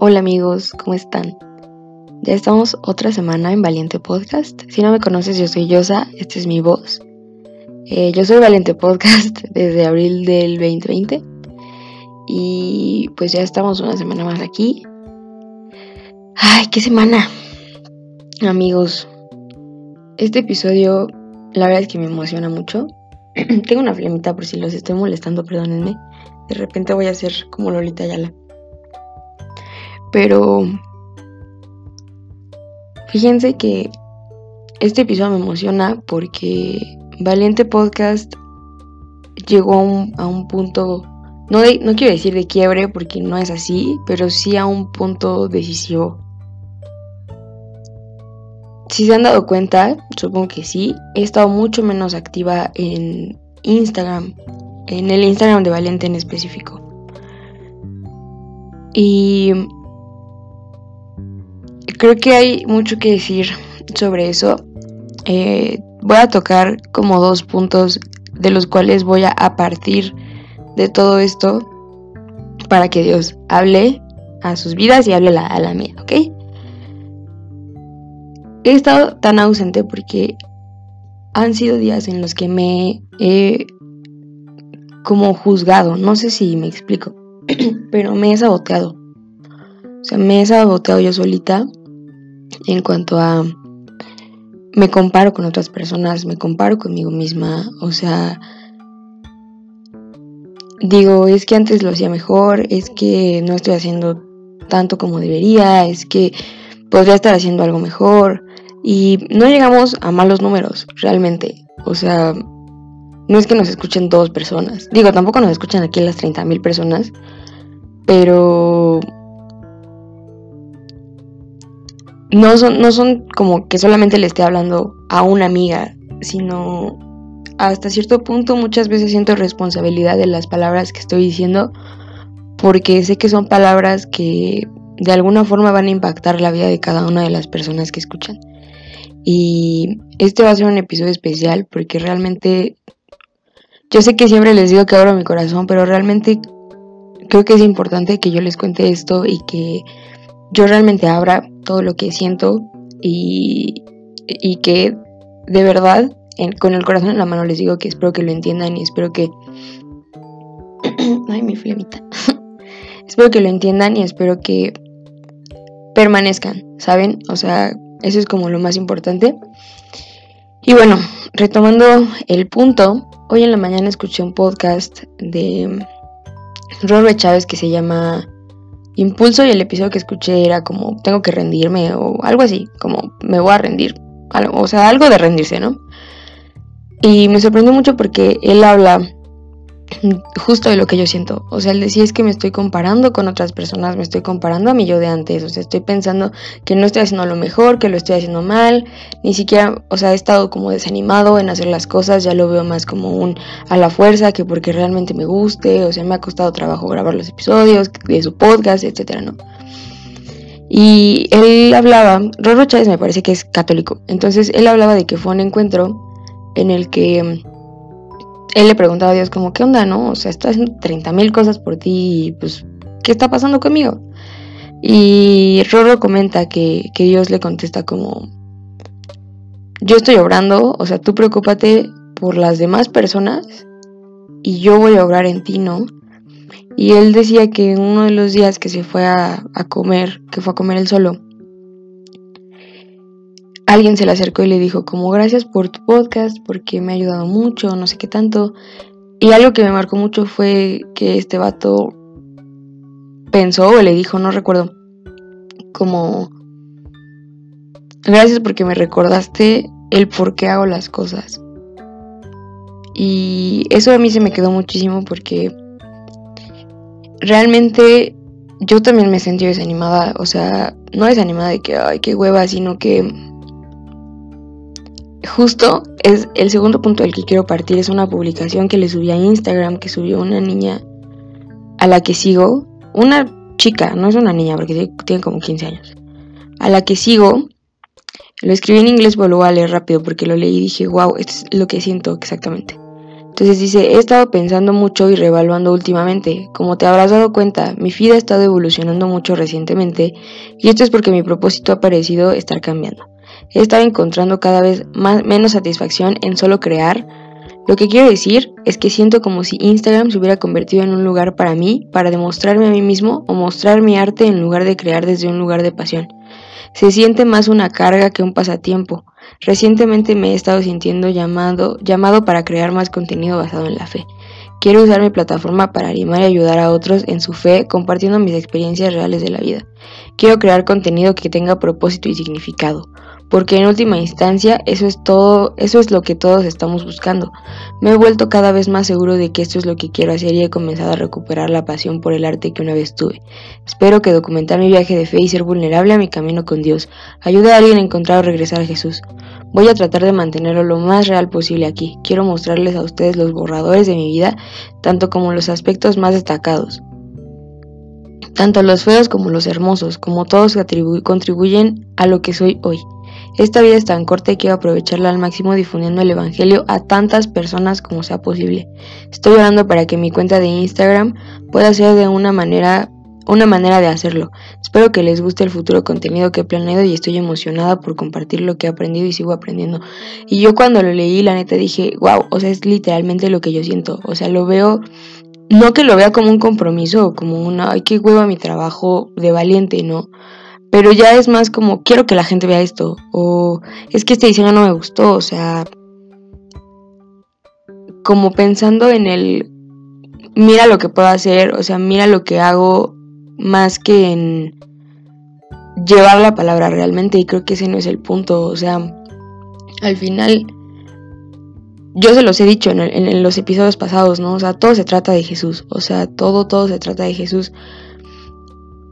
Hola amigos, ¿cómo están? Ya estamos otra semana en Valiente Podcast. Si no me conoces, yo soy Yosa, esta es mi voz. Eh, yo soy Valiente Podcast desde abril del 2020 y pues ya estamos una semana más aquí. Ay, qué semana. Amigos, este episodio la verdad es que me emociona mucho. Tengo una flemita por si los estoy molestando, perdónenme. De repente voy a ser como Lolita Yala. Pero fíjense que este episodio me emociona porque Valiente Podcast llegó a un, punto, no, no quiero decir de quiebre porque no es así, pero sí a un punto decisivo. Si se han dado cuenta, supongo que sí, he estado mucho menos activa en Instagram, en el Instagram de Valiente en específico. Y creo que hay mucho que decir sobre eso. Eh, voy a tocar como dos puntos de los cuales voy a, partir de todo esto para que Dios hable a sus vidas y hable a la mía, ¿ok? He estado tan ausente porque han sido días en los que me he como juzgado, no sé si me explico, pero me he saboteado. O sea, me he saboteado yo solita en cuanto a me comparo con otras personas, me comparo conmigo misma, o sea, digo, es que antes lo hacía mejor, es que no estoy haciendo tanto como debería, es que podría estar haciendo algo mejor y no llegamos a malos números, realmente, o sea, no es que nos escuchen dos personas, digo, tampoco nos escuchan aquí las 30 mil personas, pero no son, no son como que solamente le esté hablando a una amiga, sino hasta cierto punto muchas veces siento responsabilidad de las palabras que estoy diciendo porque sé que son palabras que de alguna forma van a impactar la vida de cada una de las personas que escuchan. Y este va a ser un episodio especial porque realmente yo sé que siempre les digo que abro mi corazón, pero realmente creo que es importante que yo les cuente esto y que yo realmente abra todo lo que siento y, y que de verdad con el corazón en la mano les digo que espero que lo entiendan y espero que... Ay, mi flemita. espero que lo entiendan y espero que permanezcan, ¿saben? O sea, eso es como lo más importante. Y bueno, retomando el punto, hoy en la mañana escuché un podcast de Robert Chávez que se llama impulso y el episodio que escuché era como tengo que rendirme o algo así, como me voy a rendir, o sea, algo de rendirse, ¿no? Y me sorprendió mucho porque él habla justo de lo que yo siento. O sea, él decía es que me estoy comparando con otras personas, me estoy comparando a mi yo de antes. O sea, estoy pensando que no estoy haciendo lo mejor, que lo estoy haciendo mal. Ni siquiera, o sea, he estado como desanimado en hacer las cosas. Ya lo veo más como un a la fuerza que porque realmente me guste. O sea, me ha costado trabajo grabar los episodios de su podcast, etcétera, ¿no? Y él hablaba, Roro Chávez me parece que es católico. Entonces él hablaba de que fue un encuentro en el que él le preguntaba a Dios como, ¿qué onda, no? O sea, estoy haciendo 30 mil cosas por ti y pues, ¿qué está pasando conmigo? Y Roro comenta que, que Dios le contesta como, yo estoy obrando, o sea, tú preocúpate por las demás personas y yo voy a obrar en ti, ¿no? Y él decía que uno de los días que se fue a, a comer, que fue a comer él solo, alguien se le acercó y le dijo como gracias por tu podcast porque me ha ayudado mucho, no sé qué tanto. Y algo que me marcó mucho fue que este vato pensó o le dijo, no recuerdo, como gracias porque me recordaste el por qué hago las cosas. Y eso a mí se me quedó muchísimo porque realmente yo también me sentí desanimada, o sea, no desanimada de que, ay, qué hueva, sino que justo es el segundo punto del que quiero partir, es una publicación que le subí a Instagram, que subió una niña a la que sigo, una chica, no es una niña porque tiene como 15 años, a la que sigo, lo escribí en inglés pero voy a leer rápido porque lo leí y dije, wow, esto es lo que siento exactamente. Entonces dice, he estado pensando mucho y revaluando últimamente. Como te habrás dado cuenta, mi vida ha estado evolucionando mucho recientemente y esto es porque mi propósito ha parecido estar cambiando. He estado encontrando cada vez más, menos satisfacción en solo crear. Lo que quiero decir es que siento como si Instagram se hubiera convertido en un lugar para mí, para demostrarme a mí mismo o mostrar mi arte en lugar de crear desde un lugar de pasión. Se siente más una carga que un pasatiempo. Recientemente me he estado sintiendo llamado, llamado para crear más contenido basado en la fe. Quiero usar mi plataforma para animar y ayudar a otros en su fe compartiendo mis experiencias reales de la vida. Quiero crear contenido que tenga propósito y significado porque en última instancia eso es todo, eso es lo que todos estamos buscando. Me he vuelto cada vez más seguro de que esto es lo que quiero hacer y he comenzado a recuperar la pasión por el arte que una vez tuve. Espero que documentar mi viaje de fe y ser vulnerable a mi camino con Dios ayude a alguien a encontrar o regresar a Jesús. Voy a tratar de mantenerlo lo más real posible aquí. Quiero mostrarles a ustedes los borradores de mi vida, tanto como los aspectos más destacados. Tanto los feos como los hermosos, como todos contribuyen a lo que soy hoy. Esta vida es tan corta y quiero aprovecharla al máximo difundiendo el Evangelio a tantas personas como sea posible. Estoy orando para que mi cuenta de Instagram pueda ser de una manera una manera de hacerlo. Espero que les guste el futuro contenido que he planeado y estoy emocionada por compartir lo que he aprendido y sigo aprendiendo. Y yo cuando lo leí, la neta dije, wow, o sea, es literalmente lo que yo siento. O sea, lo veo, no que lo vea como un compromiso o como una, ay, qué hueva mi trabajo de valiente, no. Pero ya es más como, quiero que la gente vea esto. O es que este diseño no me gustó. O sea, como pensando en el, mira lo que puedo hacer. O sea, mira lo que hago más que en llevar la palabra realmente. Y creo que ese no es el punto. O sea, al final, yo se los he dicho en, en los episodios pasados, ¿no? O sea, todo se trata de Jesús. O sea, todo, todo se trata de Jesús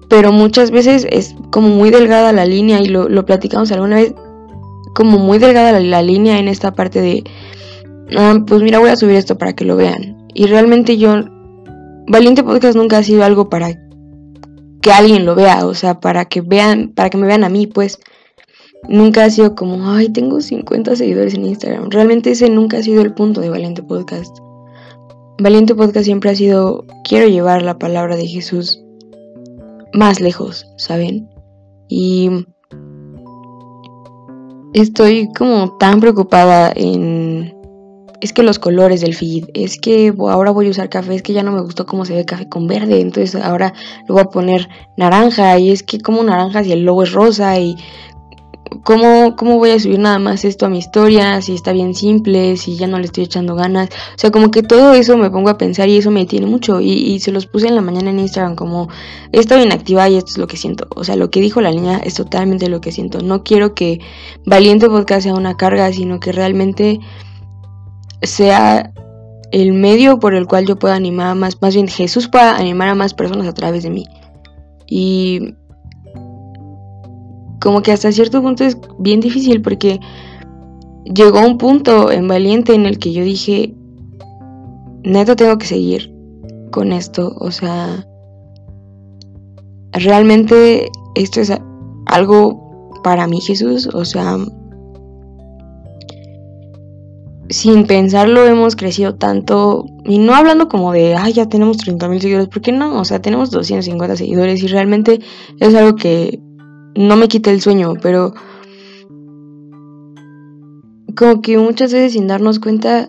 pero muchas veces es como muy delgada la línea y lo, platicamos alguna vez, como muy delgada la, línea en esta parte de, ah, pues mira, voy a subir esto para que lo vean. Y realmente yo, Valiente Podcast nunca ha sido algo para que alguien lo vea, o sea, para que vean, para que me vean a mí, pues. Nunca ha sido como, ay, tengo 50 seguidores en Instagram. Realmente ese nunca ha sido el punto de Valiente Podcast. Valiente Podcast siempre ha sido, quiero llevar la palabra de Jesús más lejos, ¿saben? Y estoy como tan preocupada en... Es que los colores del feed, es que ahora voy a usar café, es que ya no me gustó cómo se ve café con verde, entonces ahora lo voy a poner naranja y es que como naranja si el logo es rosa y ¿Cómo, ¿Cómo voy a subir nada más esto a mi historia? Si está bien simple, si ya no le estoy echando ganas. O sea, como que todo eso me pongo a pensar y eso me detiene mucho. Y, se los puse en la mañana en Instagram como, he estado inactiva y esto es lo que siento. O sea, lo que dijo la niña es totalmente lo que siento. No quiero que Valiente Podcast sea una carga, sino que realmente sea el medio por el cual yo pueda animar a más, más bien Jesús pueda animar a más personas a través de mí. Y como que hasta cierto punto es bien difícil porque llegó un punto en Valiente en el que yo dije, neto tengo que seguir con esto, o sea, realmente esto es algo para mí Jesús, o sea, sin pensarlo hemos crecido tanto, y no hablando como de, ay, ya tenemos 30 mil seguidores, ¿por qué no? O sea, tenemos 250 seguidores y realmente es algo que no me quita el sueño, pero como que muchas veces sin darnos cuenta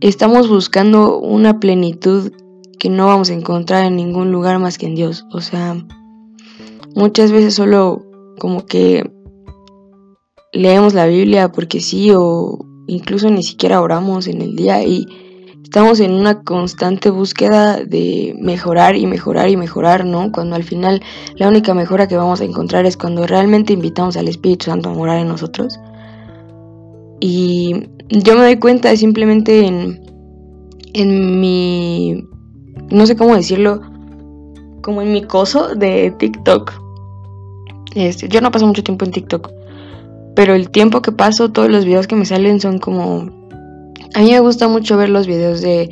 estamos buscando una plenitud que no vamos a encontrar en ningún lugar más que en Dios. O sea, muchas veces solo como que leemos la Biblia porque sí o incluso ni siquiera oramos en el día y estamos en una constante búsqueda de mejorar y mejorar y mejorar, ¿no? Cuando al final la única mejora que vamos a encontrar es cuando realmente invitamos al Espíritu Santo a morar en nosotros. Y yo me doy cuenta simplemente en, en mi, no sé cómo decirlo, como en mi coso de TikTok. Este, yo no paso mucho tiempo en TikTok, pero el tiempo que paso, todos los videos que me salen son como a mí me gusta mucho ver los videos de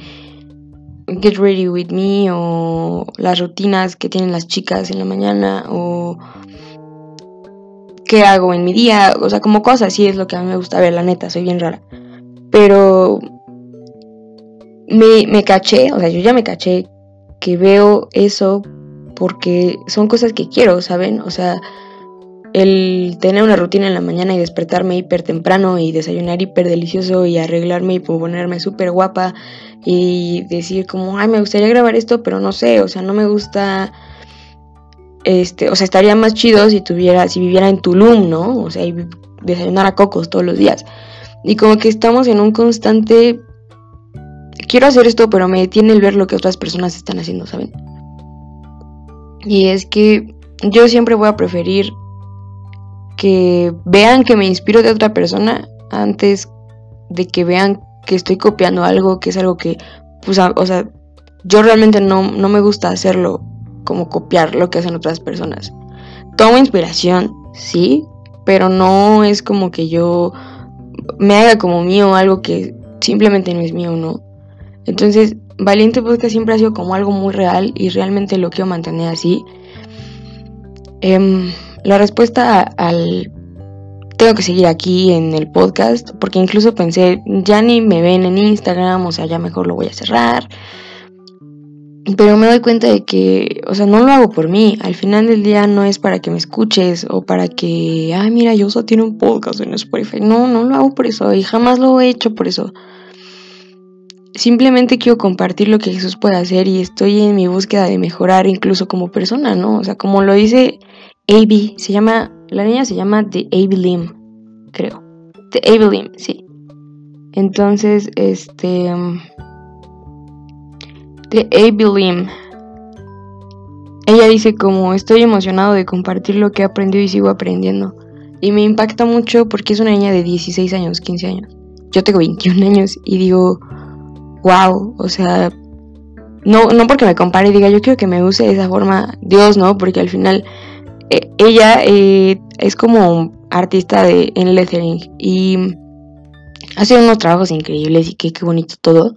Get Ready With Me o las rutinas que tienen las chicas en la mañana o qué hago en mi día, o sea, como cosas así es lo que a mí me gusta ver, la neta, soy bien rara. Pero me, me caché, o sea, yo ya me caché que veo eso porque son cosas que quiero, ¿saben? O sea, el tener una rutina en la mañana y despertarme hiper temprano y desayunar hiper delicioso y arreglarme y ponerme súper guapa y decir como, ay, me gustaría grabar esto, pero no sé, o sea, no me gusta, este, o sea, estaría más chido si tuviera, si viviera en Tulum, ¿no? O sea, y desayunar a cocos todos los días. Y como que estamos en un constante, quiero hacer esto, pero me detiene el ver lo que otras personas están haciendo, ¿saben? Y es que yo siempre voy a preferir que vean que me inspiro de otra persona antes de que vean que estoy copiando algo, que es algo que, pues, o sea, yo realmente no, no me gusta hacerlo como copiar lo que hacen otras personas. Tomo inspiración, sí, pero no es como que yo me haga como mío algo que simplemente no es mío, ¿no? Entonces, Valiente Podcast siempre ha sido como algo muy real y realmente lo quiero mantener así. Eh, la respuesta al tengo que seguir aquí en el podcast, porque incluso pensé, ya ni me ven en Instagram, o sea, ya mejor lo voy a cerrar. Pero me doy cuenta de que, o sea, no lo hago por mí. Al final del día no es para que me escuches o para que, ay, mira, yo solo tiene un podcast en Spotify. No, no lo hago por eso y jamás lo he hecho por eso. Simplemente quiero compartir lo que Jesús puede hacer y estoy en mi búsqueda de mejorar incluso como persona, ¿no? O sea, como lo dice Abby, se llama, la niña se llama The Abby Lim, creo. The Abby Lim, sí. Entonces, este... The Abby Lim. Ella dice como estoy emocionado de compartir lo que he aprendido y sigo aprendiendo. Y me impacta mucho porque es una niña de 16 años, 15 años. Yo tengo 21 años y digo, wow, o sea, no, no porque me compare y diga yo quiero que me use de esa forma Dios, ¿no? Porque al final eh, ella eh, es como artista de, en lettering y hace unos trabajos increíbles y qué, qué bonito todo.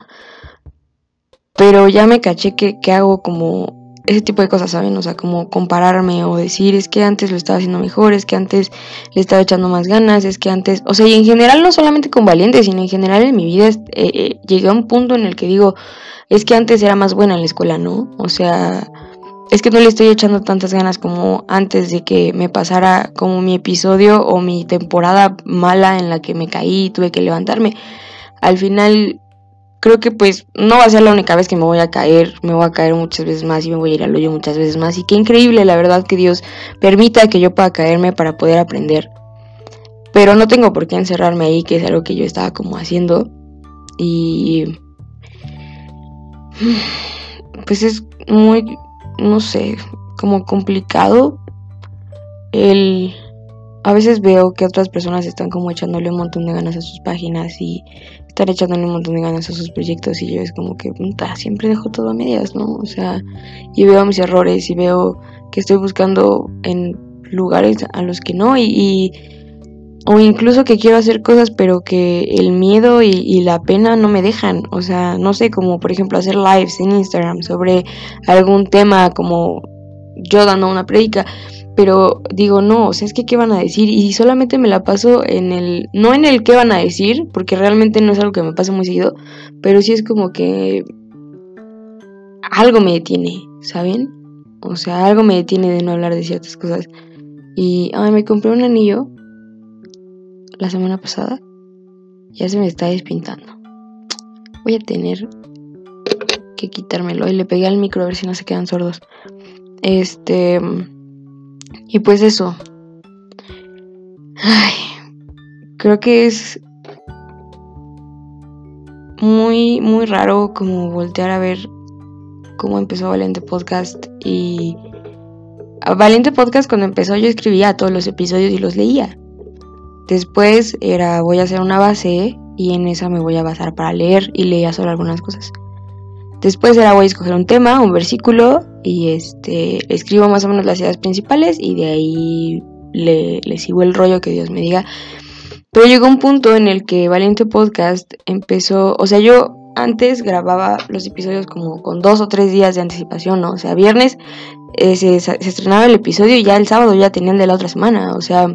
Pero ya me caché que, que, hago como ese tipo de cosas, ¿saben? O sea, como compararme o decir, es que antes lo estaba haciendo mejor, es que antes le estaba echando más ganas, es que antes, o sea, y en general no solamente con valientes, sino en general en mi vida eh, llegué a un punto en el que digo, es que antes era más buena en la escuela, ¿no? O sea, es que no le estoy echando tantas ganas como antes de que me pasara como mi episodio o mi temporada mala en la que me caí y tuve que levantarme. Al final creo que pues no va a ser la única vez que me voy a caer, me voy a caer muchas veces más y me voy a ir al hoyo muchas veces más. Y qué increíble la verdad que Dios permita que yo pueda caerme para poder aprender. Pero no tengo por qué encerrarme ahí, que es algo que yo estaba como haciendo. Y... Pues es muy no sé, como complicado. El a veces veo que otras personas están como echándole un montón de ganas a sus páginas y están echándole un montón de ganas a sus proyectos y yo es como que siempre dejo todo a medias, ¿no? O sea, y veo mis errores y veo que estoy buscando en lugares a los que no y o incluso que quiero hacer cosas pero que el miedo y, la pena no me dejan, o sea, no sé, como por ejemplo hacer lives en Instagram sobre algún tema como yo dando una predica, pero digo, no, o sea, es que qué van a decir y solamente me la paso en el, no en el qué van a decir, porque realmente no es algo que me pase muy seguido, pero sí es como que algo me detiene, ¿saben? O sea, algo me detiene de no hablar de ciertas cosas. Y, ay, me compré un anillo la semana pasada, ya se me está despintando. Voy a tener que quitármelo y le pegué al micro a ver si no se quedan sordos. Este. Y pues eso. Ay, creo que es muy, muy raro como voltear a ver cómo empezó Valiente Podcast y... Valiente Podcast cuando empezó yo escribía todos los episodios y los leía. Después era voy a hacer una base y en esa me voy a basar para leer y leía solo algunas cosas. Después era voy a escoger un tema, un versículo y este escribo más o menos las ideas principales y de ahí le, le sigo el rollo que Dios me diga. Pero llegó un punto en el que Valiente Podcast empezó, o sea, yo antes grababa los episodios como con dos o tres días de anticipación, ¿no? O sea, viernes eh, se, se, estrenaba el episodio y ya el sábado ya tenían de la otra semana, o sea,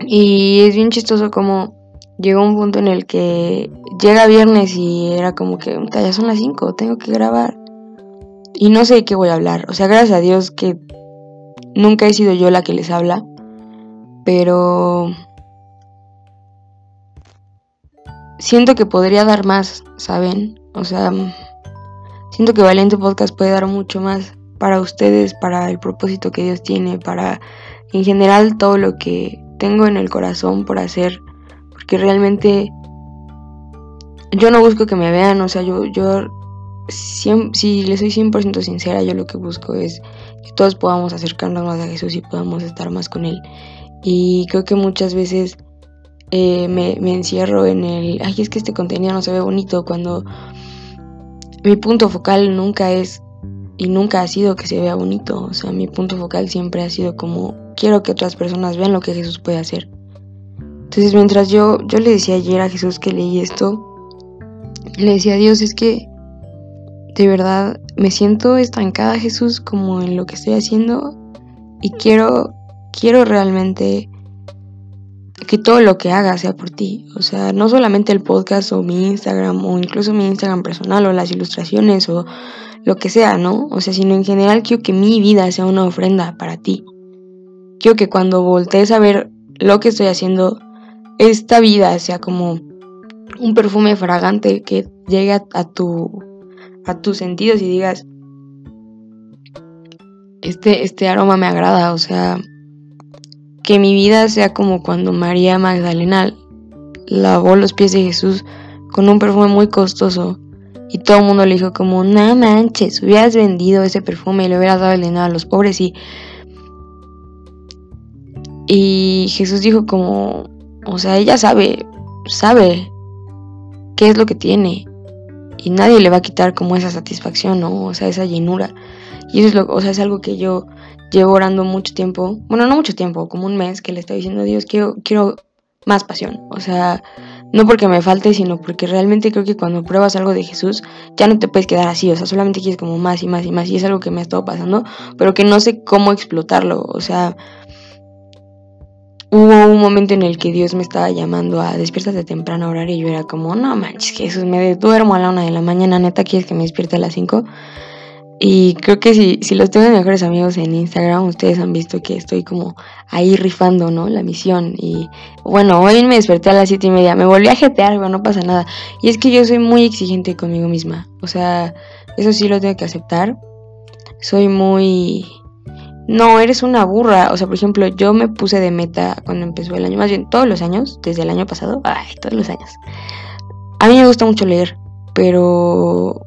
y es bien chistoso como llegó un punto en el que llega viernes y era como que ya son las 5, tengo que grabar. Y no sé de qué voy a hablar. O sea, gracias a Dios que nunca he sido yo la que les habla. Pero siento que podría dar más, ¿saben? O sea, siento que Valiente Podcast puede dar mucho más para ustedes, para el propósito que Dios tiene, para en general todo lo que tengo en el corazón por hacer porque realmente yo no busco que me vean, o sea, yo, yo si le soy 100% sincera, yo lo que busco es que todos podamos acercarnos más a Jesús y podamos estar más con Él. Y creo que muchas veces eh, me, me, encierro en el, ay, es que este contenido no se ve bonito, cuando mi punto focal nunca es y nunca ha sido que se vea bonito, o sea, mi punto focal siempre ha sido como, quiero que otras personas vean lo que Jesús puede hacer. Entonces mientras yo, yo le decía ayer a Jesús que leí esto, le decía a Dios, es que de verdad me siento estancada Jesús como en lo que estoy haciendo y quiero, quiero realmente que todo lo que haga sea por ti. O sea, no solamente el podcast o mi Instagram o incluso mi Instagram personal o las ilustraciones o lo que sea, ¿no? O sea, sino en general quiero que mi vida sea una ofrenda para ti. Quiero que cuando voltees a ver lo que estoy haciendo, esta vida sea como un perfume fragante que llegue a, tu a tus sentidos y digas este este aroma me agrada, o sea, que mi vida sea como cuando María Magdalena lavó los pies de Jesús con un perfume muy costoso y todo el mundo le dijo como, no manches, hubieras vendido ese perfume y le hubieras dado el dinero a los pobres y... Y Jesús dijo como, o sea, ella sabe, sabe qué es lo que tiene. Y nadie le va a quitar como esa satisfacción, ¿no? O sea, esa llenura. Y eso es lo, o sea, es algo que yo llevo orando mucho tiempo. Bueno, no mucho tiempo, como un mes que le estoy diciendo a Dios, quiero, quiero más pasión. O sea, no porque me falte, sino porque realmente creo que cuando pruebas algo de Jesús, ya no te puedes quedar así. O sea, solamente quieres como más y más y más. Y es algo que me ha estado pasando, pero que no sé cómo explotarlo. O sea, hubo un momento en el que Dios me estaba llamando a despiértate temprano a orar y yo era como, no manches, Jesús, me duermo a la una de la mañana, neta, quieres que me despierte a las cinco. Y creo que si, si los tengo mejores amigos en Instagram, ustedes han visto que estoy como ahí rifando, ¿no? La misión. Y bueno, hoy me desperté a las siete y media, me volví a jetear, pero no pasa nada. Y es que yo soy muy exigente conmigo misma. O sea, eso sí lo tengo que aceptar. Soy muy no, eres una burra. O sea, por ejemplo, yo me puse de meta cuando empezó el año, más bien todos los años, desde el año pasado, ay, todos los años. A mí me gusta mucho leer, pero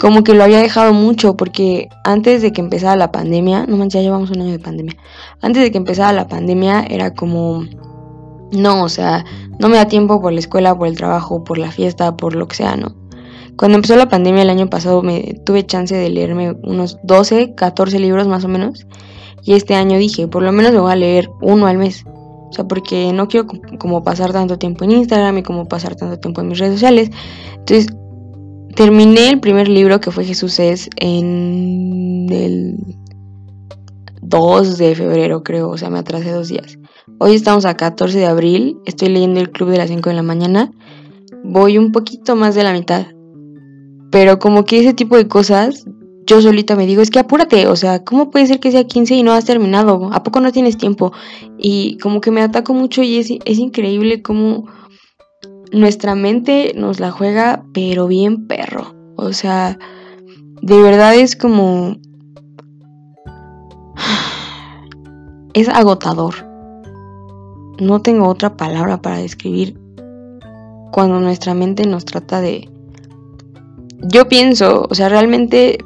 como que lo había dejado mucho porque antes de que empezara la pandemia, no manches, ya llevamos un año de pandemia. Antes de que empezara la pandemia era como no, o sea, no me da tiempo por la escuela, por el trabajo, por la fiesta, por lo que sea, ¿no? Cuando empezó la pandemia el año pasado me tuve chance de leerme unos 12, 14 libros más o menos. Y este año dije, por lo menos me voy a leer uno al mes. O sea, porque no quiero como pasar tanto tiempo en Instagram y como pasar tanto tiempo en mis redes sociales. Entonces, terminé el primer libro que fue Jesús es en el 2 de febrero, creo. O sea, me atrasé dos días. Hoy estamos a 14 de abril. Estoy leyendo el club de las 5 de la mañana. Voy un poquito más de la mitad. Pero como que ese tipo de cosas, yo solita me digo, es que apúrate, o sea, ¿cómo puede ser que sea 15 y no has terminado? ¿A poco no tienes tiempo? Y como que me ataco mucho y es, es increíble cómo nuestra mente nos la juega, pero bien perro. O sea, de verdad es como... Es agotador. No tengo otra palabra para describir cuando nuestra mente nos trata de yo pienso, o sea, realmente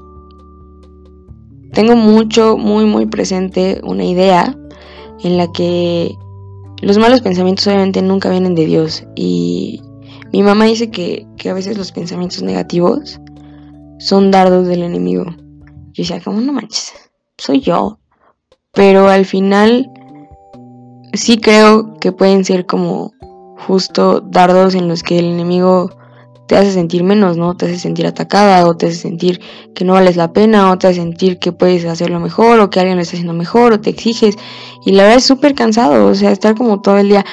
tengo mucho, muy, muy presente una idea en la que los malos pensamientos obviamente nunca vienen de Dios. Y mi mamá dice que, que a veces los pensamientos negativos son dardos del enemigo. Yo decía, como no manches, soy yo. Pero al final sí creo que pueden ser como justo dardos en los que el enemigo te hace sentir menos, ¿no? Te hace sentir atacada o te hace sentir que no vales la pena o te hace sentir que puedes hacerlo mejor o que alguien lo está haciendo mejor o te exiges. Y la verdad es súper cansado, o sea, estar como todo el día,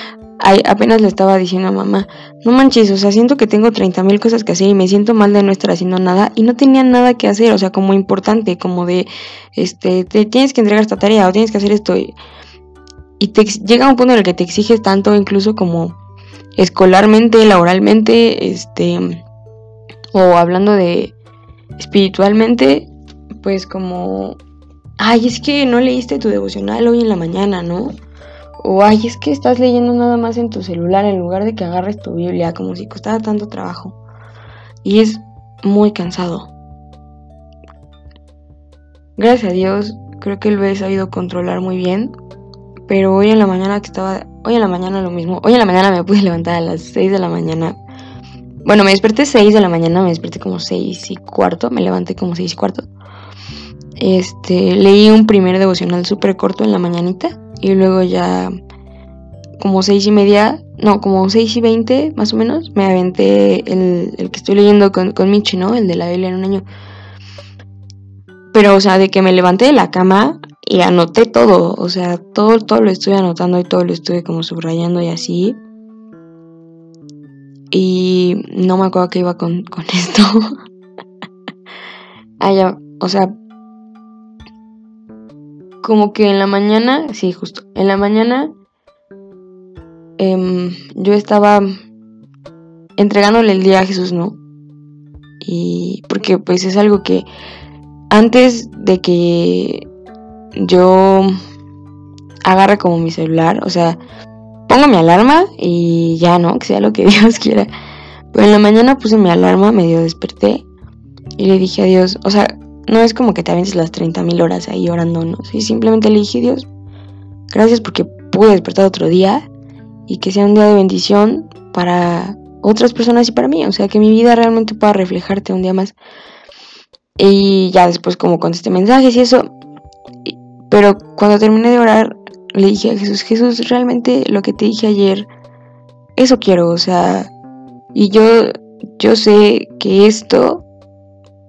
apenas le estaba diciendo a mamá, no manches, o sea, siento que tengo 30 mil cosas que hacer y me siento mal de no estar haciendo nada y no tenía nada que hacer, o sea, como importante, como de, este, te tienes que entregar esta tarea o tienes que hacer esto. Y, y te llega un punto en el que te exiges tanto, incluso como escolarmente, laboralmente, este, o hablando de espiritualmente, pues como, ay, es que no leíste tu devocional hoy en la mañana, ¿no? O ay, es que estás leyendo nada más en tu celular en lugar de que agarres tu Biblia, como si costara tanto trabajo. Y es muy cansado. Gracias a Dios, creo que lo he sabido controlar muy bien. Pero hoy en la mañana que estaba, hoy en la mañana lo mismo. Hoy en la mañana me pude levantar a las 6 de la mañana. Bueno, me desperté 6 de la mañana, me desperté como 6 y cuarto, me levanté como 6 y cuarto. Este, leí un primer devocional súper corto en la mañanita y luego ya como seis y media, no, como seis y veinte más o menos, me aventé el, el que estoy leyendo con, con, Michi, ¿no? El de la Biblia en un año. Pero, o sea, de que me levanté de la cama y anoté todo, o sea, todo, todo lo estoy anotando y todo lo estuve como subrayando y así. Y no me acuerdo que iba con, con esto. ah, ya, o sea, como que en la mañana, sí, justo, en la mañana em, yo estaba entregándole el día a Jesús, ¿no? Y porque pues es algo que antes de que yo agarre como mi celular, o sea, pongo mi alarma y ya, ¿no? Que sea lo que Dios quiera. Pero en la mañana puse mi alarma, medio desperté y le dije a Dios, o sea, no es como que te avientes las 30.000 horas ahí orando, ¿no? Sí, simplemente le dije, Dios, gracias porque pude despertar otro día y que sea un día de bendición para otras personas y para mí. O sea, que mi vida realmente pueda reflejarte un día más. Y ya después como contesté mensajes y eso. Pero cuando terminé de orar, le dije a Jesús, Jesús, realmente lo que te dije ayer, eso quiero, o sea, y yo, yo sé que esto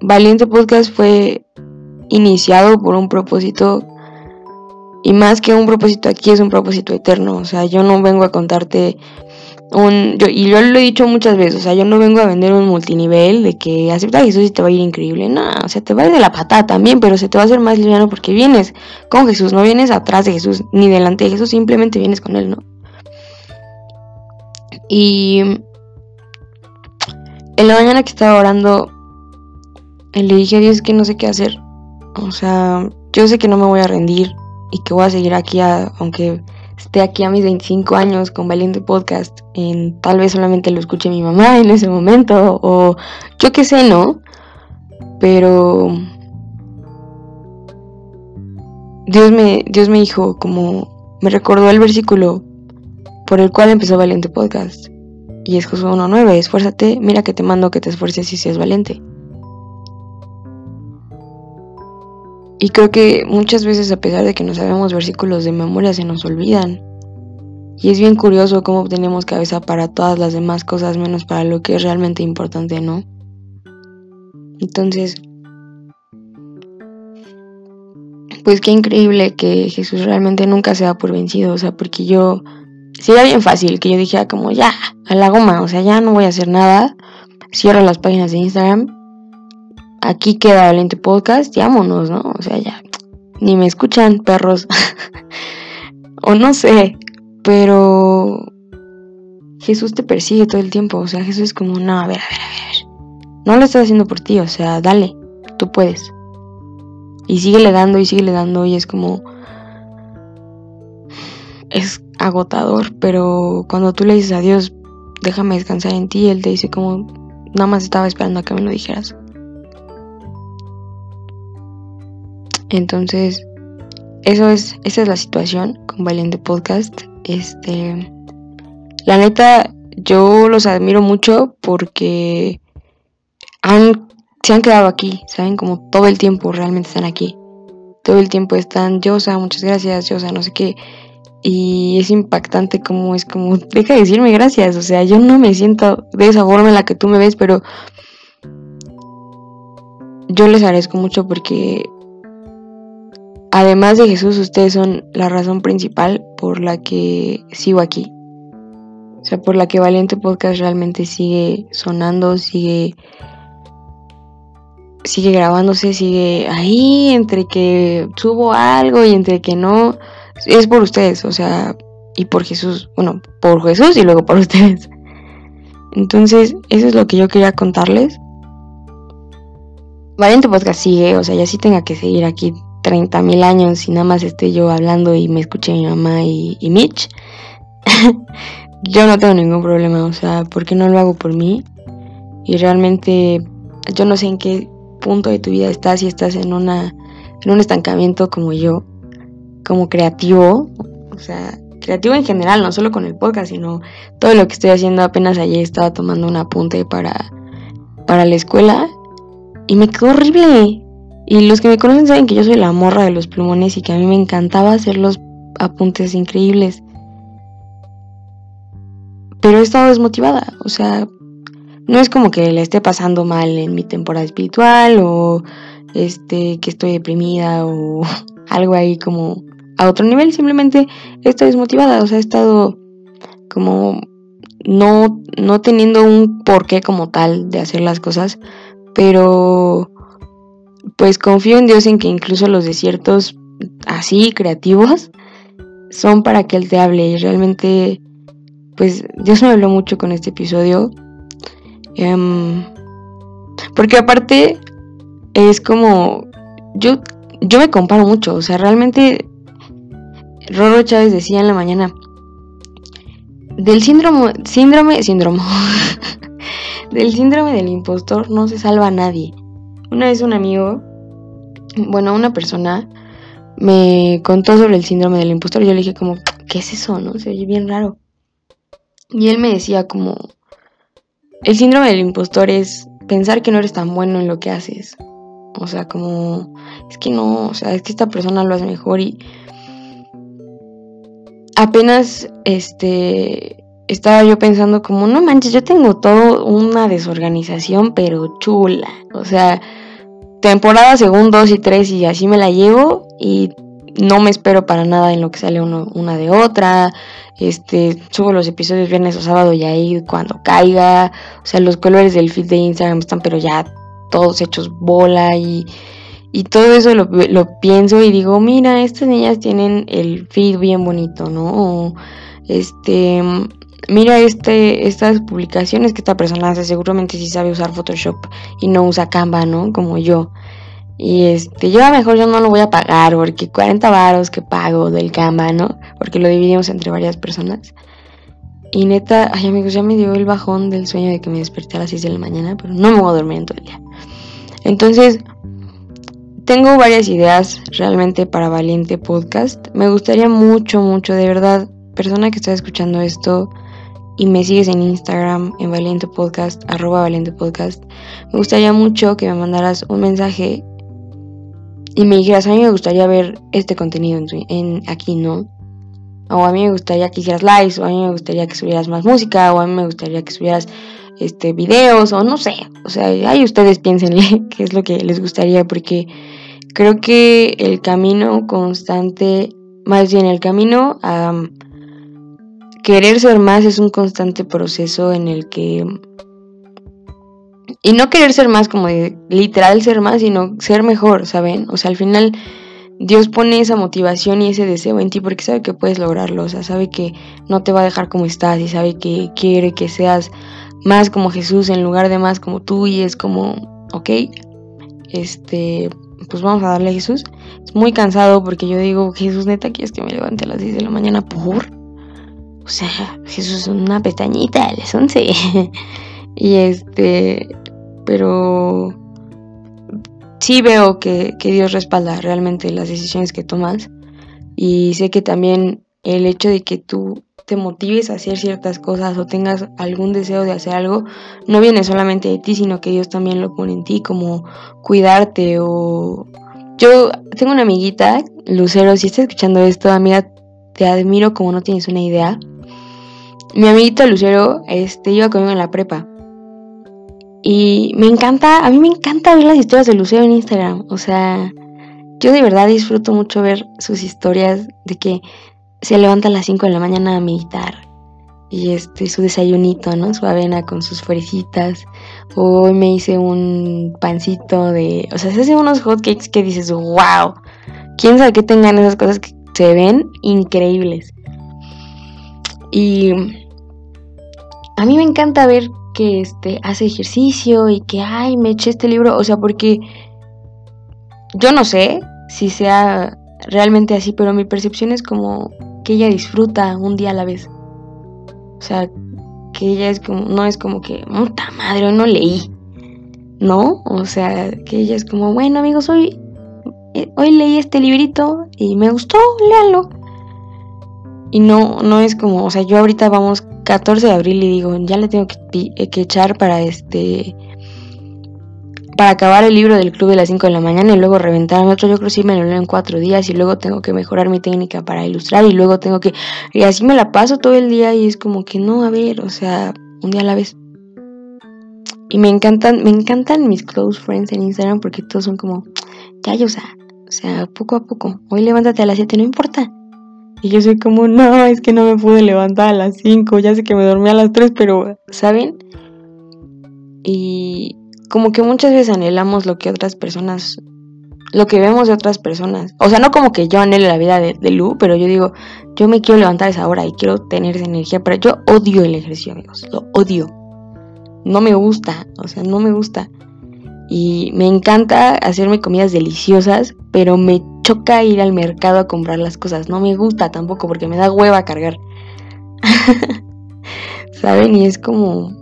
Valiente Podcast fue iniciado por un propósito y más que un propósito aquí es un propósito eterno, o sea, yo no vengo a contarte yo, y yo lo he dicho muchas veces, o sea, yo no vengo a vender un multinivel de que acepta a Jesús y te va a ir increíble, no, o sea, te va a ir de la patada también, pero se te va a hacer más liviano porque vienes con Jesús, no vienes atrás de Jesús ni delante de Jesús, simplemente vienes con él, ¿no? Y en la mañana que estaba orando le dije a Dios que no sé qué hacer. O sea, yo sé que no me voy a rendir y que voy a seguir aquí, aunque esté aquí a mis 25 años con Valiente Podcast. En, tal vez solamente lo escuche mi mamá en ese momento o yo qué sé, ¿no? Pero Dios me, Dios me dijo, como me recordó el versículo por el cual empezó Valiente Podcast. Y es Josué 1.9, esfuérzate, mira que te mando que te esfuerces y seas valiente. Y creo que muchas veces a pesar de que no sabemos versículos de memoria se nos olvidan. Y es bien curioso cómo tenemos cabeza para todas las demás cosas menos para lo que es realmente importante, ¿no? Entonces, pues qué increíble que Jesús realmente nunca se da por vencido, o sea, porque yo, si era bien fácil, que yo dijera como ya, a la goma, o sea, ya no voy a hacer nada, cierro las páginas de Instagram aquí queda Valiente Podcast, vámonos, ¿no? O sea, ya, ni me escuchan perros. o no sé, pero Jesús te persigue todo el tiempo, o sea, Jesús es como, no, a ver, a ver, a ver. No lo estás haciendo por ti, o sea, dale, tú puedes. Y síguele dando y síguele dando y es como... Es agotador, pero cuando tú le dices a Dios, déjame descansar en ti, Él te dice como, nada más estaba esperando a que me lo dijeras. Entonces, eso es, esa es la situación con Valiente Podcast. Este, la neta, yo los admiro mucho porque han, se han quedado aquí, ¿saben? Como todo el tiempo realmente están aquí. Todo el tiempo están, Yosa, muchas gracias, Yosa, no sé qué. Y es impactante como es como, deja de decirme gracias, o sea, yo no me siento de esa forma en la que tú me ves, pero yo les agradezco mucho porque Además de Jesús, ustedes son la razón principal por la que sigo aquí. O sea, por la que Valiente Podcast realmente sigue sonando, sigue sigue grabándose, sigue ahí entre que subo algo y entre que no. Es por ustedes, o sea, y por Jesús. Bueno, por Jesús y luego por ustedes. Entonces, eso es lo que yo quería contarles. Valiente Podcast sigue, o sea, ya sí tenga que seguir aquí 30 mil años y nada más esté yo hablando y me escuche mi mamá y, y Mitch. yo no tengo ningún problema, o sea, porque no lo hago por mí. Y realmente yo no sé en qué punto de tu vida estás, si estás en una en un estancamiento como yo, como creativo, o sea, creativo en general, no solo con el podcast, sino todo lo que estoy haciendo. Apenas ayer estaba tomando un apunte para para la escuela y me quedó horrible. Y los que me conocen saben que yo soy la morra de los plumones y que a mí me encantaba hacer los apuntes increíbles. Pero he estado desmotivada, o sea, no es como que le esté pasando mal en mi temporada espiritual o este que estoy deprimida o algo ahí como a otro nivel, simplemente estoy desmotivada, o sea, he estado como no no teniendo un porqué como tal de hacer las cosas, pero pues confío en Dios en que incluso los desiertos así creativos son para que Él te hable. Y realmente pues Dios me habló mucho con este episodio. Em, porque aparte es como, yo, yo me comparo mucho, o sea, realmente Roro Chávez decía en la mañana, del síndrome, síndrome, síndrome, del síndrome del impostor no se salva a nadie. Una vez un amigo, bueno, una persona me contó sobre el síndrome del impostor yo le dije como, ¿qué es eso? ¿No? Se oye bien raro. Y él me decía como, el síndrome del impostor es pensar que no eres tan bueno en lo que haces. O sea, como, es que no, o sea, es que esta persona lo hace mejor y apenas, este, estaba yo pensando como, no manches, yo tengo todo una desorganización, pero chula. O sea, temporada según dos y tres y así me la llevo y no me espero para nada en lo que sale una de otra. Este, subo los episodios viernes o sábado y ahí cuando caiga. O sea, los colores del feed de Instagram están pero ya todos hechos bola y, y todo eso lo, pienso y digo, mira, estas niñas tienen el feed bien bonito, ¿no? este, mira este, estas publicaciones que esta persona hace, seguramente sí sabe usar Photoshop y no usa Canva, ¿no? Como yo. Y este, yo a lo mejor yo no lo voy a pagar porque 40 varos que pago del cama, ¿no? Porque lo dividimos entre varias personas. Y neta, ay amigos, ya me dio el bajón del sueño de que me desperté a las 6 de la mañana, pero no me voy a dormir en todo el día. Entonces, tengo varias ideas realmente para Valiente Podcast. Me gustaría mucho, mucho, de verdad, persona que está escuchando esto y me sigues en Instagram, en Valiente Podcast, arroba Valiente Podcast, me gustaría mucho que me mandaras un mensaje y me dijeras, a mí me gustaría ver este contenido en, aquí, ¿no? O a mí me gustaría que hicieras likes, o a mí me gustaría que subieras más música, o a mí me gustaría que subieras este, videos, o no sé. O sea, ahí ustedes piénsenle qué es lo que les gustaría, porque creo que el camino constante, más bien el camino a querer ser más es un constante proceso en el que y no querer ser más como de literal ser más, sino ser mejor, ¿saben? O sea, al final Dios pone esa motivación y ese deseo en ti porque sabe que puedes lograrlo, o sea, sabe que no te va a dejar como estás y sabe que quiere que seas más como Jesús en lugar de más como tú y es como, ok, este, pues vamos a darle a Jesús. Es muy cansado porque yo digo, Jesús, neta, quieres que me levante a las 10 de la mañana por... O sea, Jesús, una pestañita a las 11. y este, pero sí veo que, Dios respalda realmente las decisiones que tomas y sé que también el hecho de que tú te motives a hacer ciertas cosas o tengas algún deseo de hacer algo, no viene solamente de ti, sino que Dios también lo pone en ti, como cuidarte o... Yo tengo una amiguita, Lucero, si estás escuchando esto, amiga, te admiro como no tienes una idea. Mi amiguita Lucero este, iba conmigo en la prepa y me encanta, a mí me encanta ver las historias de Lucero en Instagram. O sea, yo de verdad disfruto mucho ver sus historias de que se levanta a las 5 de la mañana a meditar. y este su desayunito, ¿no? Su avena con sus fresitas. Hoy me hice un pancito de, o sea, se hacen unos hotcakes que dices, "Wow." ¿Quién sabe que tengan esas cosas que se ven increíbles? Y a mí me encanta ver que este hace ejercicio y que ay, me eché este libro, o sea, porque yo no sé si sea realmente así, pero mi percepción es como que ella disfruta un día a la vez. O sea, que ella es como, no es como que, puta madre, no leí. ¿No? O sea, que ella es como, bueno amigos, hoy, eh, hoy leí este librito y me gustó, léalo. Y no, no es como, o sea, yo ahorita vamos 14 de abril y digo, ya le tengo que, eh, que echar para este para acabar el libro del club de las 5 de la mañana y luego reventarme otro, yo creo que sí me lo leo en 4 días y luego tengo que mejorar mi técnica para ilustrar y luego tengo que... Y así me la paso todo el día y es como que no, a ver, o sea, un día a la vez. Y me encantan, me encantan mis close friends en Instagram porque todos son como, ya, yo, o sea, o sea, poco a poco. Hoy levántate a las 7, no importa. Y yo soy como, no, es que no me pude levantar a las 5, ya sé que me dormí a las 3, pero, ¿saben? Y como que muchas veces anhelamos lo que otras personas, lo que vemos de otras personas. O sea, no como que yo anhele la vida de, Lu, pero yo digo, yo me quiero levantar a esa hora y quiero tener esa energía, pero yo odio el ejercicio, amigos, lo odio. No me gusta, o sea, no me gusta. Y me encanta hacerme comidas deliciosas, pero me choca ir al mercado a comprar las cosas. No me gusta tampoco porque me da hueva cargar. ¿Saben? Y es como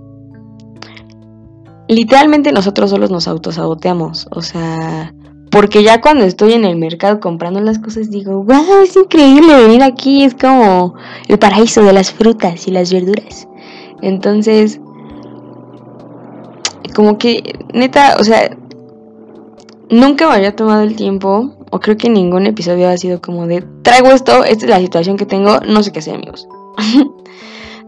literalmente nosotros solos nos autosaboteamos. O sea, porque ya cuando estoy en el mercado comprando las cosas digo, wow, es increíble venir aquí, es como el paraíso de las frutas y las verduras. Entonces, como que, neta, o sea, nunca me había tomado el tiempo, o creo que ningún episodio ha sido como de, traigo esto, esta es la situación que tengo, no sé qué hacer amigos.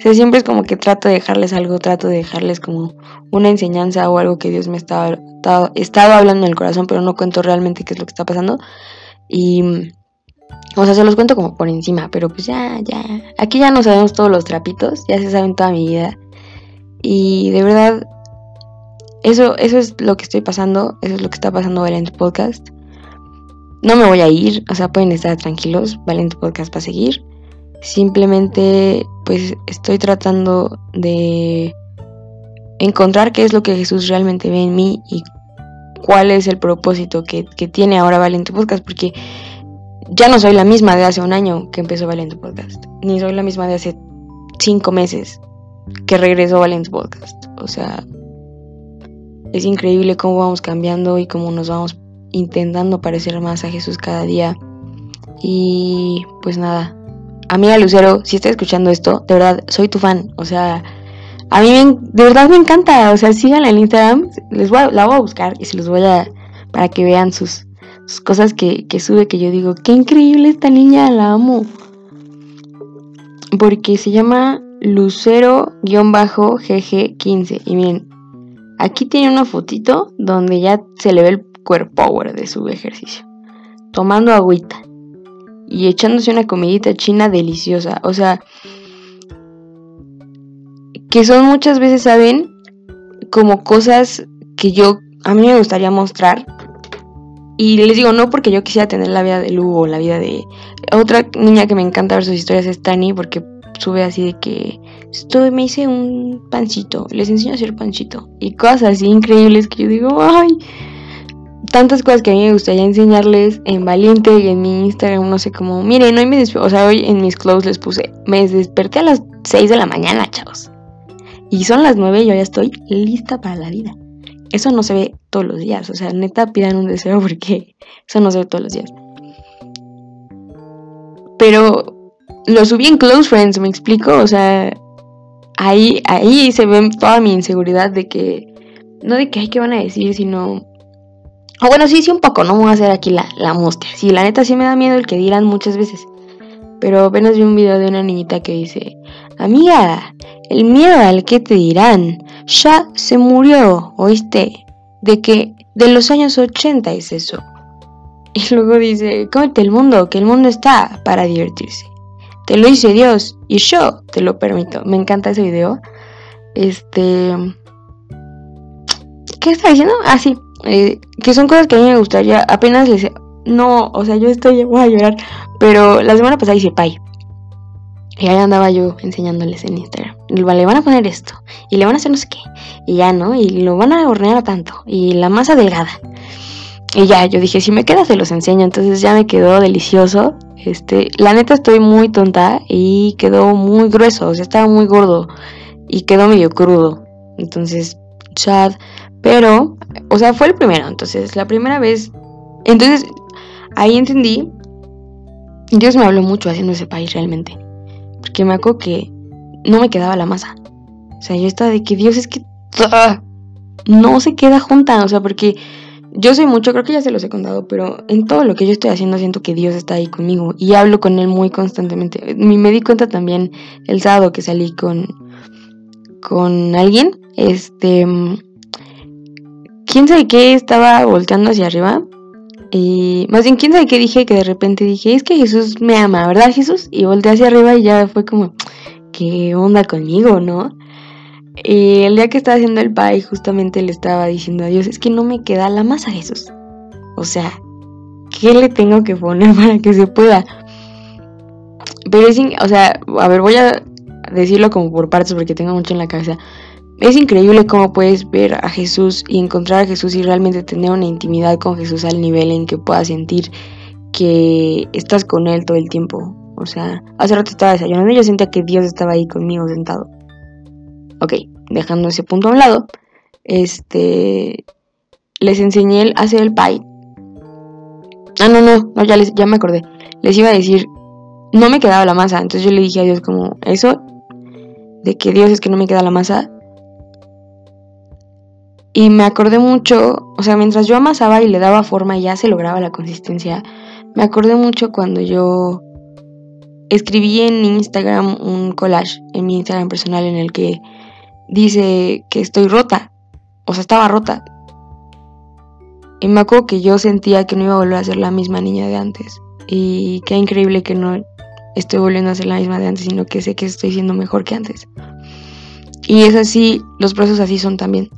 sea, siempre es como que trato de dejarles algo, trato de dejarles como una enseñanza o algo que Dios me estaba, estaba, hablando en el corazón, pero no cuento realmente qué es lo que está pasando. Y, o sea, se los cuento como por encima, pero pues ya, ya. Aquí ya no sabemos todos los trapitos, ya se saben toda mi vida. Y de verdad, eso, eso es lo que estoy pasando, eso es lo que está pasando en tu Podcast. No me voy a ir, o sea, pueden estar tranquilos, Valente Podcast va a seguir. Simplemente pues estoy tratando de encontrar qué es lo que Jesús realmente ve en mí y cuál es el propósito que, tiene ahora Valiente Podcast, porque ya no soy la misma de hace un año que empezó Valiente Podcast, ni soy la misma de hace cinco meses que regresó Valiente Podcast. O sea, es increíble cómo vamos cambiando y cómo nos vamos intentando parecer más a Jesús cada día. Y pues nada, amiga Lucero, si estás escuchando esto, de verdad, soy tu fan. O sea, a mí de verdad me encanta. O sea, síganla en Instagram. Les voy la voy a buscar y se los voy a. para que vean sus, cosas que, que sube. Que yo digo, qué increíble esta niña, la amo. Porque se llama Lucero-GG15. Y miren, aquí tiene una fotito donde ya se le ve el cuerpo power de su ejercicio. Tomando agüita y echándose una comidita china deliciosa. O sea, que son muchas veces, ¿saben? Como cosas que yo, a mí me gustaría mostrar. Y les digo, no porque yo quisiera tener la vida de Lu o la vida de... Otra niña que me encanta ver sus historias es Tani porque sube así de que estoy, me hice un pancito, les enseño a hacer pancito. Y cosas así increíbles que yo digo, ay, tantas cosas que a mí me gustaría enseñarles en Valiente y en mi Instagram, no sé cómo. Miren, hoy me o sea, hoy en mis clothes les puse, me desperté a las 6 de la mañana, chavos. Y son las 9 y yo ya estoy lista para la vida. Eso no se ve todos los días, o sea, neta pidan un deseo porque eso no se ve todos los días. Pero lo subí en Close Friends, me explico, o sea, ahí, ahí se ve toda mi inseguridad de que, no de que hay que van a decir, sino o bueno, sí, sí, un poco, no voy a hacer aquí la, la Sí, la neta sí me da miedo el que dirán muchas veces. Pero apenas vi un video de una niñita que dice, amiga, el miedo al que te dirán ya se murió, ¿oíste? De que de los años 80 es eso. Y luego dice, cómete el mundo, que el mundo está para divertirse. te lo dice Dios y yo te lo permito. Me encanta ese video. Este... ¿Qué está diciendo? Ah, sí. Eh, que son cosas que a mí me gustaría. Apenas les... No, o sea, yo estoy... Voy a llorar. Pero la semana pasada hice pay. Y ahí andaba yo enseñándoles en Instagram. Le van a poner esto. Y le van a hacer no sé qué. Y ya, ¿no? Y lo van a hornear tanto. Y la masa delgada. Y ya, yo dije, si me queda se los enseño. Entonces ya me quedó delicioso. Este, la neta estoy muy tonta y quedó muy grueso. O sea, estaba muy gordo. Y quedó medio crudo. Entonces, chat. Pero, o sea, fue el primero. Entonces, la primera vez. Entonces, ahí entendí. Dios me habló mucho haciendo ese país realmente. Porque me acuerdo que no me quedaba la masa. O sea, yo estaba de que Dios es que ¡ah! no se queda junta. O sea, porque yo soy mucho, creo que ya se los he contado, pero en todo lo que yo estoy haciendo siento que Dios está ahí conmigo y hablo con Él muy constantemente. Me di cuenta también el sábado que salí con, con alguien, este, quién sabe qué estaba volteando hacia arriba. Y más bien, quién sabe qué dije que de repente dije, es que Jesús me ama, ¿verdad Jesús? Y volteé hacia arriba y ya fue como, ¿qué onda conmigo, no? Y el día que estaba haciendo el pie, justamente le estaba diciendo a Dios, es que no me queda la masa, Jesús. O sea, ¿qué le tengo que poner para que se pueda? Pero es, o sea, a ver, voy a decirlo como por partes porque tengo mucho en la cabeza. Es increíble cómo puedes ver a Jesús y encontrar a Jesús y realmente tener una intimidad con Jesús al nivel en que puedas sentir que estás con Él todo el tiempo. O sea, hace rato estaba desayunando y yo sentía que Dios estaba ahí conmigo sentado. Ok, dejando ese punto a un lado, este, les enseñé a hacer el pie. Ah, no, no, no ya, les, ya me acordé. Les iba a decir, no me quedaba la masa. Entonces yo le dije a Dios como, eso, de que Dios es que no me queda la masa. Y me acordé mucho, o sea, mientras yo amasaba y le daba forma y ya se lograba la consistencia, me acordé mucho cuando yo escribí en Instagram un collage, en mi Instagram personal, en el que dice que estoy rota. O sea, estaba rota. Y me acuerdo que yo sentía que no iba a volver a ser la misma niña de antes. Y qué increíble que no estoy volviendo a ser la misma de antes, sino que sé que estoy siendo mejor que antes. Y es así, los procesos así son también.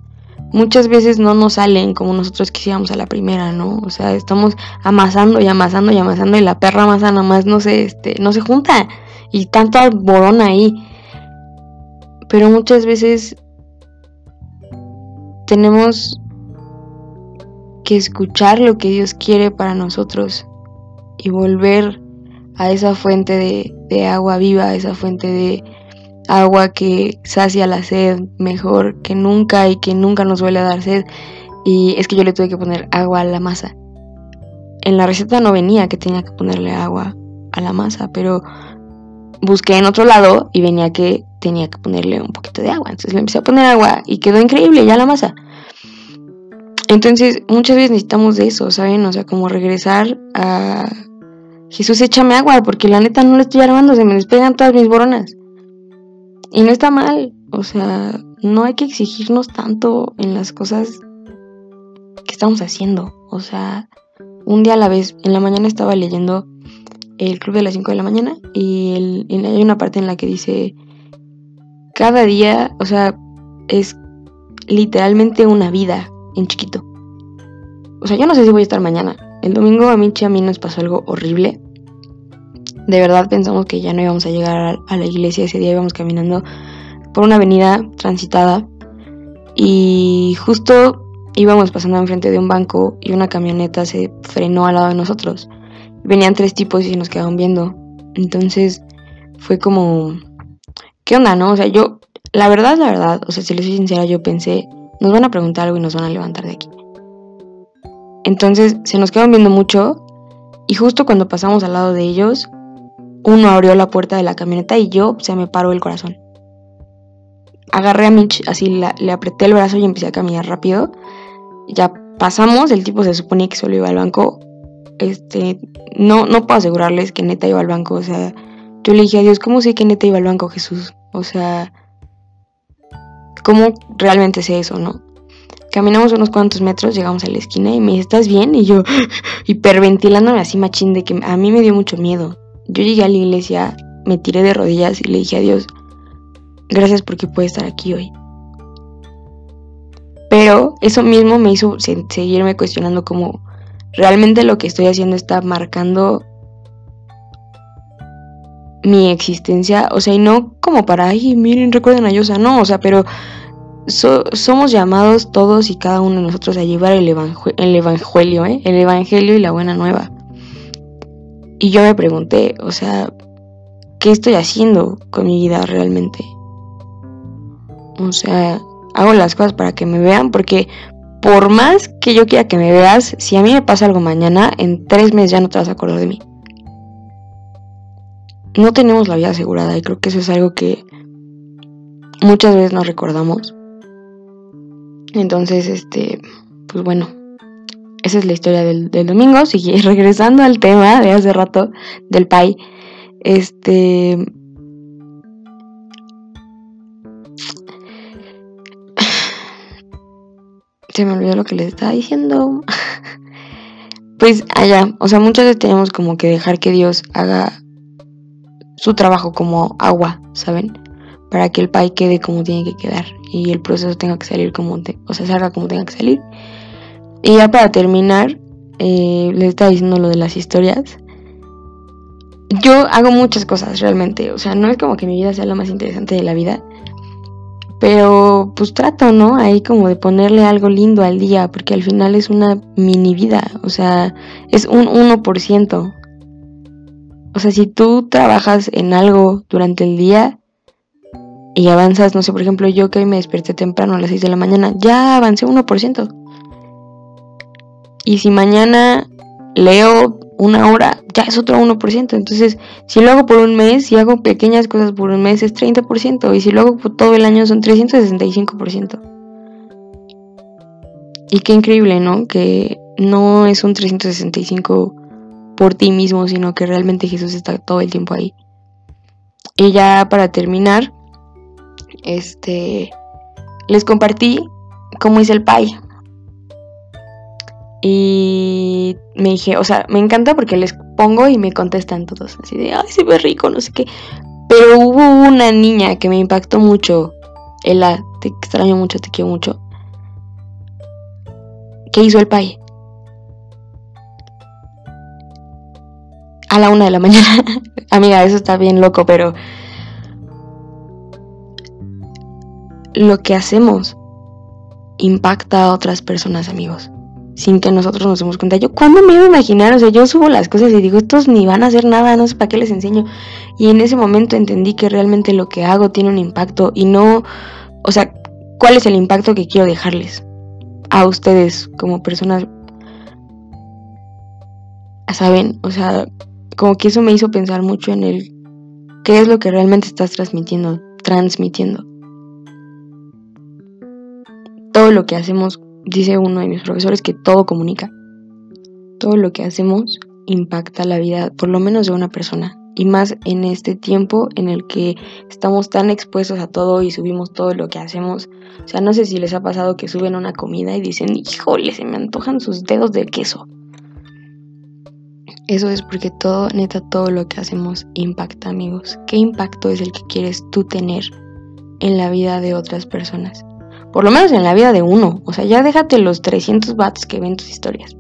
Muchas veces no nos salen como nosotros quisiéramos a la primera, ¿no? O sea, estamos amasando y amasando y amasando y la perra masa nada más no se, este, no se junta. Y tanto alborón ahí. Pero muchas veces tenemos que escuchar lo que Dios quiere para nosotros y volver a esa fuente de, agua viva, a esa fuente de agua que sacia la sed mejor que nunca y que nunca nos vuelve a dar sed. Y es que yo le tuve que poner agua a la masa. En la receta no venía que tenía que ponerle agua a la masa, pero busqué en otro lado y venía que tenía que ponerle un poquito de agua. Entonces le empecé a poner agua y quedó increíble ya la masa. Entonces muchas veces necesitamos de eso, ¿saben? O sea, como regresar a Jesús, échame agua, porque la neta no lo estoy armando, se me despegan todas mis boronas. Y no está mal, o sea, no hay que exigirnos tanto en las cosas que estamos haciendo. O sea, un día a la vez, en la mañana estaba leyendo el club de las 5 de la mañana y, hay una parte en la que dice, cada día, o sea, es literalmente una vida en chiquito. O sea, yo no sé si voy a estar mañana. El domingo a Michi a mí nos pasó algo horrible. De verdad pensamos que ya no íbamos a llegar a la iglesia ese día, íbamos caminando por una avenida transitada y justo íbamos pasando enfrente de un banco y una camioneta se frenó al lado de nosotros venían tres tipos y nos quedaban viendo. Entonces fue como, ¿qué onda, no? O sea, yo, la verdad, la verdad, o sea, si les soy sincera, yo pensé, nos van a preguntar algo y nos van a levantar de aquí. Entonces se nos quedaban viendo mucho y justo cuando pasamos al lado de ellos, uno abrió la puerta de la camioneta y yo se me paró el corazón. Agarré a Mitch, así le apreté el brazo y empecé a caminar rápido. Ya pasamos, el tipo se suponía que solo iba al banco, este, no, no puedo asegurarles que neta iba al banco, o sea, yo le dije a Dios, ¿cómo sé que neta iba al banco Jesús? O sea, ¿cómo realmente sé eso, no? Caminamos unos cuantos metros, llegamos a la esquina y me dice, ¿estás bien? Y yo, hiperventilándome así machín de que a mí me dio mucho miedo. Yo llegué a la iglesia me tiré de rodillas y le dije a Dios, gracias porque puedo estar aquí hoy. Pero eso mismo me hizo seguirme cuestionando como realmente lo que estoy haciendo está marcando mi existencia, o sea, y no como para, ay, miren, recuerden a Yosa, no, o sea, pero somos llamados todos y cada uno de nosotros a llevar el, el evangelio, ¿eh? el evangelio y la buena nueva. Y yo me pregunté, o sea, ¿qué estoy haciendo con mi vida realmente? O sea, hago las cosas para que me vean, porque por más que yo quiera que me veas, si a mí me pasa algo mañana, en tres meses ya no te vas a acordar de mí. No tenemos la vida asegurada y creo que eso es algo que muchas veces nos recordamos. Entonces, este, pues bueno, esa es la historia del, domingo. Sigue regresando al tema de hace rato del PAI. Este. Se me olvidó lo que les estaba diciendo. pues allá, o sea, muchas veces tenemos como que dejar que Dios haga su trabajo como agua, ¿saben? Para que el pay quede como tiene que quedar y el proceso tenga que salir como, o sea, salga como tenga que salir. Y ya para terminar, eh, les estaba diciendo lo de las historias. Yo hago muchas cosas realmente, o sea, no es como que mi vida sea lo más interesante de la vida, pero pues trato, ¿no? Ahí como de ponerle algo lindo al día, porque al final es una mini vida, o sea, es un 1%. O sea, si tú trabajas en algo durante el día y avanzas, no sé, por ejemplo, yo que hoy me desperté temprano a las 6 de la mañana, ya avancé 1%. Y si mañana leo una hora, ya es otro 1%. Entonces, si lo hago por un mes, si hago pequeñas cosas por un mes, es 30%. Y si lo hago por todo el año, son 365%. Y qué increíble, ¿no? Que no es un 365 por ti mismo, sino que realmente Jesús está todo el tiempo ahí. Y ya para terminar, este, les compartí cómo hice el pie. Y me dije, o sea, me encanta porque les pongo y me contestan todos, así de, ay, se ve rico, no sé qué. Pero hubo una niña que me impactó mucho, Ella, te extraño mucho, te quiero mucho, que hizo el pay. A la una de la mañana. Amiga, eso está bien loco, pero lo que hacemos impacta a otras personas, amigos sin que nosotros nos demos cuenta. Yo, ¿cuándo me iba a imaginar? O sea, yo subo las cosas y digo, estos ni van a hacer nada, no sé para qué les enseño. Y en ese momento entendí que realmente lo que hago tiene un impacto y no, o sea, ¿cuál es el impacto que quiero dejarles a ustedes como personas? ¿Saben? O sea, como que eso me hizo pensar mucho en el qué es lo que realmente estás transmitiendo, transmitiendo. Todo lo que hacemos dice uno de mis profesores que todo comunica. Todo lo que hacemos impacta la vida, por lo menos de una persona. Y más en este tiempo en el que estamos tan expuestos a todo y subimos todo lo que hacemos. O sea, no sé si les ha pasado que suben una comida y dicen, híjole, se me antojan sus dedos de queso. Eso es porque todo, neta, todo lo que hacemos impacta, amigos. ¿Qué impacto es el que quieres tú tener en la vida de otras personas? Por lo menos en la vida de uno. O sea, ya déjate los 300 bats que ven tus historias.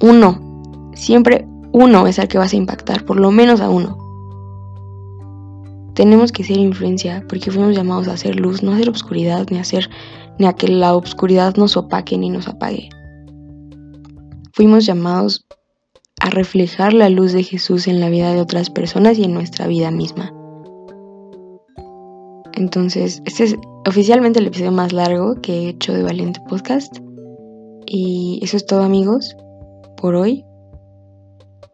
Uno. Siempre uno es el que vas a impactar. Por lo menos a uno. Tenemos que ser influencia porque fuimos llamados a hacer luz, no a hacer obscuridad, ni a hacer ni a que la obscuridad nos opaque ni nos apague. Fuimos llamados a reflejar la luz de Jesús en la vida de otras personas y en nuestra vida misma. Entonces, este es oficialmente el episodio más largo que he hecho de Valiente Podcast. Y eso es todo amigos por hoy.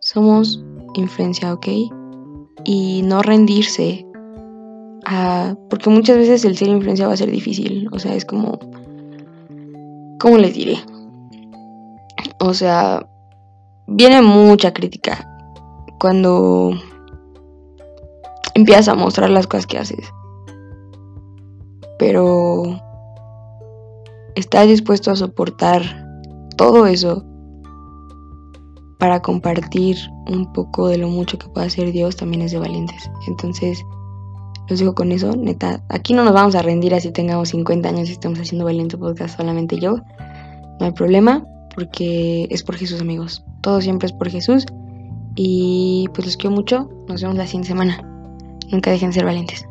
Somos influencia, ¿ok? Y no rendirse. A, porque muchas veces el ser influencia va a ser difícil. O sea, es como... ¿Cómo les diré? O sea, viene mucha crítica cuando empiezas a mostrar las cosas que haces pero estás dispuesto a soportar todo eso para compartir un poco de lo mucho que puede hacer Dios también es de valientes. Entonces, los dejo con eso, neta. Aquí no nos vamos a rendir así tengamos 50 años y estamos haciendo valiente podcast solamente yo. No hay problema, porque es por Jesús, amigos. Todo siempre es por Jesús. Y pues los quiero mucho. Nos vemos la siguiente semana. Nunca dejen de ser valientes.